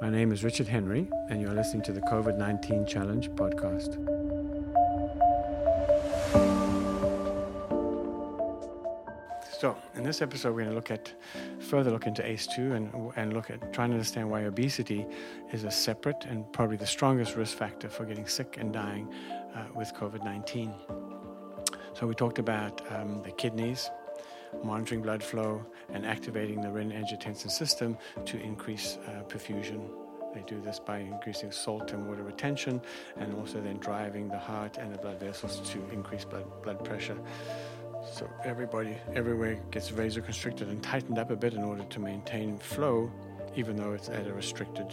My name is Richard Henry, and you're listening to the COVID 19 Challenge podcast. So, in this episode, we're going to look at further look into ACE2 and, and look at trying to understand why obesity is a separate and probably the strongest risk factor for getting sick and dying uh, with COVID 19. So, we talked about um, the kidneys, monitoring blood flow, and activating the renin-angiotensin system to increase uh, perfusion. They do this by increasing salt and water retention and also then driving the heart and the blood vessels to increase blood, blood pressure. So everybody everywhere gets vasoconstricted and tightened up a bit in order to maintain flow, even though it's at a restricted,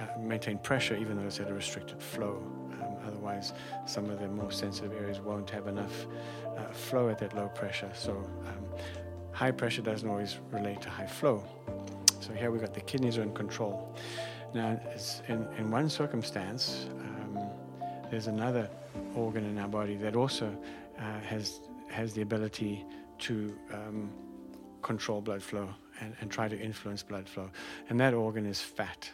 uh, maintain pressure, even though it's at a restricted flow. Otherwise, some of the more sensitive areas won't have enough uh, flow at that low pressure. So um, high pressure doesn't always relate to high flow. So here we've got the kidneys are in control. Now, in, in one circumstance, um, there's another organ in our body that also uh, has has the ability to um, control blood flow and, and try to influence blood flow, and that organ is fat.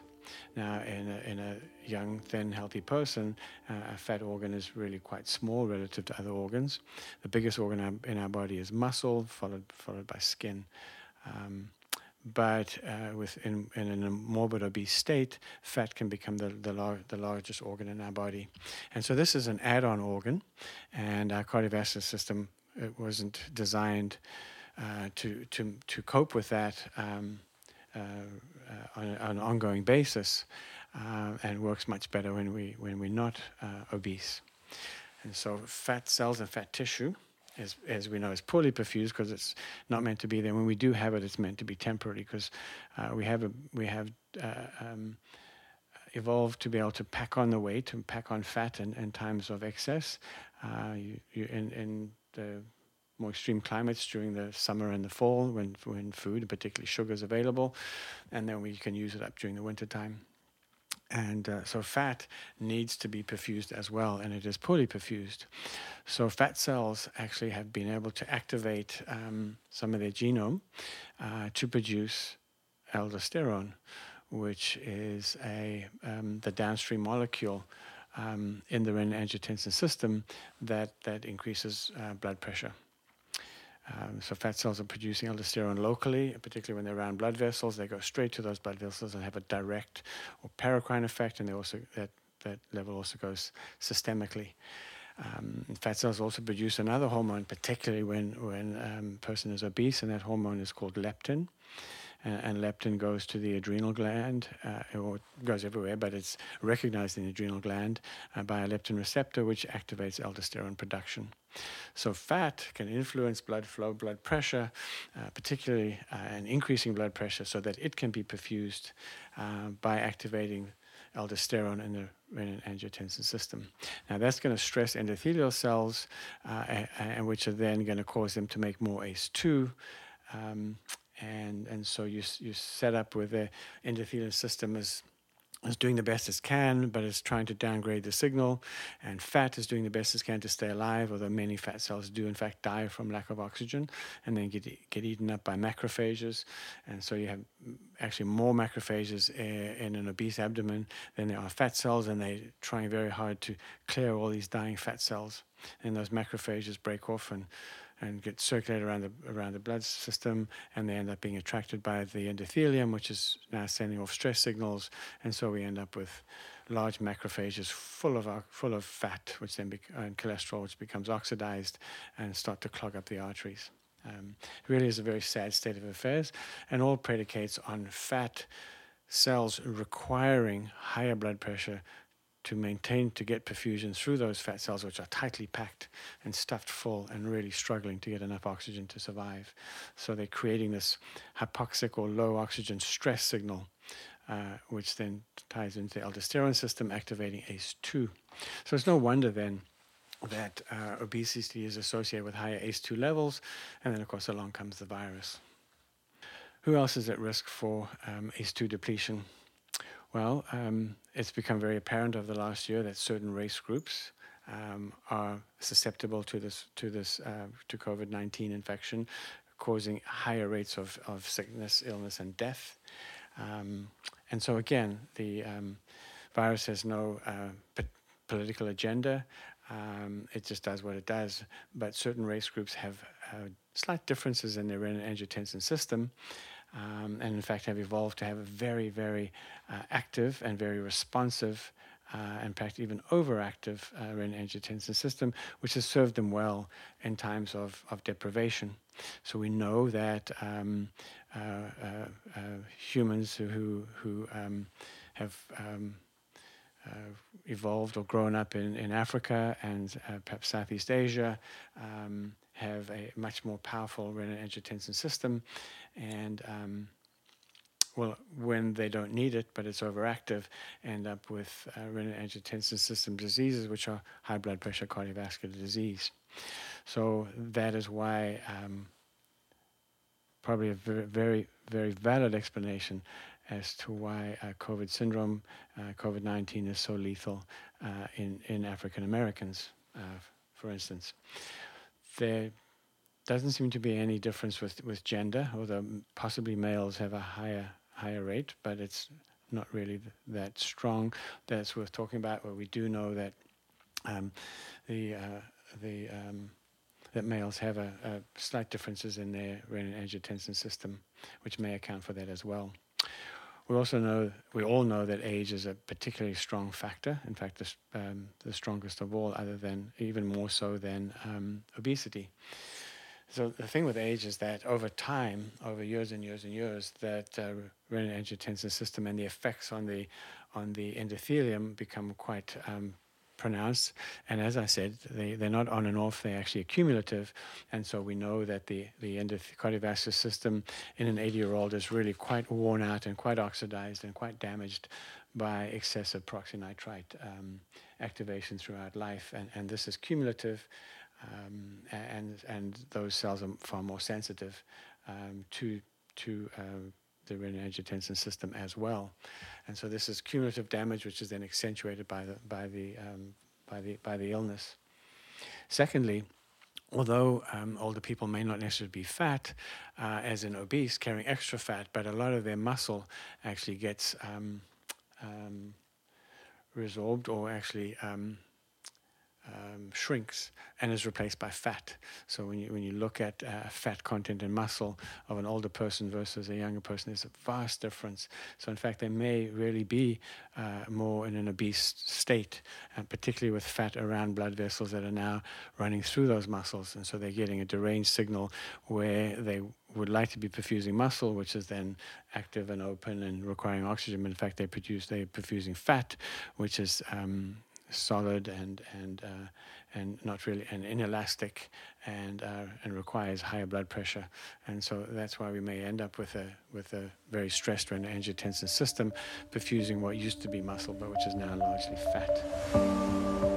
Now, in a, in a young, thin, healthy person, uh, a fat organ is really quite small relative to other organs. The biggest organ in our body is muscle, followed followed by skin. Um, but uh, with in, a morbid obese state, fat can become the, the, lar- the, largest organ in our body. And so this is an add-on organ, and our cardiovascular system it wasn't designed uh, to, to, to cope with that um, uh, on, on, an ongoing basis uh, and works much better when, we, when we're not obese. And so fat cells and fat tissue as, as we know, is poorly perfused because it's not meant to be there. When we do have it, it's meant to be temporary because uh, we have a, we have uh, um, evolved to be able to pack on the weight and pack on fat in, in times of excess. Uh, you, you, in, in the more extreme climates during the summer and the fall when, when food, particularly sugar, is available, and then we can use it up during the winter time. And uh, so fat needs to be perfused as well, and it is poorly perfused. So fat cells actually have been able to activate um, some of their genome uh, to produce aldosterone, which is a um, the downstream molecule um, in the renin-angiotensin system that that increases uh, blood pressure. Um, so fat cells are producing aldosterone locally, particularly when they're around blood vessels. They go straight to those blood vessels and have a direct or paracrine effect, and they also that that level also goes systemically. Um, fat cells also produce another hormone, particularly when when a um, person is obese, and that hormone is called leptin and leptin goes to the adrenal gland, uh, or goes everywhere, but it's recognized in the adrenal gland uh, by a leptin receptor, which activates aldosterone production. So, fat can influence blood flow, blood pressure, uh, particularly uh, an increasing blood pressure, so that it can be perfused uh, by activating aldosterone in the renin-angiotensin system. Now that's going to stress endothelial cells, uh, and, and, which are then going to cause them to make more ACE2, um, and and so you you set up with the endothelial system as is doing the best it can, but it's trying to downgrade the signal. And fat is doing the best it can to stay alive, although many fat cells do, in fact, die from lack of oxygen and then get, get eaten up by macrophages. And so you have actually more macrophages eh, in an obese abdomen than there are fat cells, and they're trying very hard to clear all these dying fat cells. And those macrophages break off and and get circulated around the around the blood system, and they end up being attracted by the endothelium, which is now sending off stress signals, and so we end up with large macrophages full of full of fat, which then be, and cholesterol, which becomes oxidized and start to clog up the arteries. Um, it really is a very sad state of affairs, and all predicates on fat cells requiring higher blood pressure to maintain, to get perfusion through those fat cells, which are tightly packed and stuffed full and really struggling to get enough oxygen to survive. So they're creating this hypoxic or low oxygen stress signal, uh, which then ties into the aldosterone system, activating ACE2. So it's no wonder then that uh, obesity is associated with higher ACE2 levels, and then of course along comes the virus. Who else is at risk for um, ACE2 depletion? Well, um, it's become very apparent over the last year that certain race groups um, are susceptible to this to this uh, to COVID nineteen infection, causing higher rates of, of sickness, illness, and death. Um, and so again, the um, virus has no uh, p- political agenda. Um, it just does what it does. But certain race groups have uh, slight differences in their renin-angiotensin system. Um, and in fact have evolved to have a very, very uh, active and very responsive uh, in fact, even overactive uh, renin-angiotensin system, which has served them well in times of, of deprivation. So we know that um, uh, uh, uh humans who, who um, have um, evolved or grown up in, in Africa and perhaps Southeast Asia um, have a much more powerful renin-angiotensin system and um, well, when they don't need it, but it's overactive, end up with uh, renin-angiotensin system diseases, which are high blood pressure, cardiovascular disease. So that is why um, probably a very, very, very valid explanation as to why uh, COVID syndrome, uh, COVID 19 is so lethal uh, in, in African Americans, uh, for instance. There doesn't seem to be any difference with, with gender, although possibly males have a higher higher rate, but it's not really that strong. That's worth talking about. Where we do know that um, the uh, the um, that males have a, a, slight differences in their renin-angiotensin system, which may account for that as well. We also know we all know that age is a particularly strong factor. In fact, the, um, the strongest of all, other than even more so than um, obesity. So the thing with age is that over time, over years and years and years, that uh, renin-angiotensin system and the effects on the on the endothelium become quite um, pronounced. And as I said, they, they're not on and off, they're actually accumulative. And so we know that the, the cardiovascular system in an 80 year old is really quite worn out and quite oxidized and quite damaged by excessive peroxynitrite um, activation throughout life. And, and this is cumulative um, and and those cells are far more sensitive um, to to uh, the renin-angiotensin system as well, and so this is cumulative damage, which is then accentuated by the by the um, by the by the illness. Secondly, although um, older people may not necessarily be fat, uh, as in obese, carrying extra fat, but a lot of their muscle actually gets um, um, resorbed or actually um, um, shrinks and is replaced by fat. So when you when you look at uh, fat content in muscle of an older person versus a younger person, there's a vast difference. So in fact, they may really be uh, more in an obese state, and particularly with fat around blood vessels that are now running through those muscles, and so they're getting a deranged signal where they would like to be perfusing muscle, which is then active and open and requiring oxygen. But In fact, they produce they're perfusing fat, which is um, solid and and uh, and not really and inelastic and uh, and requires higher blood pressure and so that's why we may end up with a with a very stressed renin-angiotensin system perfusing what used to be muscle but which is now largely fat.